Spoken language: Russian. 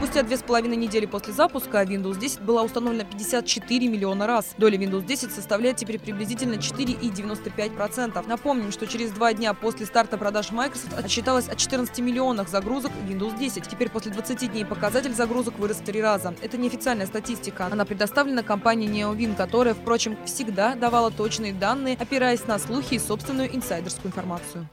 Спустя две с половиной недели после запуска Windows 10 была установлена 54 миллиона раз. Доля Windows 10 составляет теперь приблизительно 4,95%. Напомним, что через два дня после старта продаж Microsoft отчиталась о 14 миллионах загрузок Windows 10. Теперь после 20 дней показатель загрузок вырос в три раза. Это неофициальная статистика. Она предоставлена компанией NeoWin, которая, впрочем, всегда давала точные данные, опираясь на слухи и собственную инсайдерскую информацию.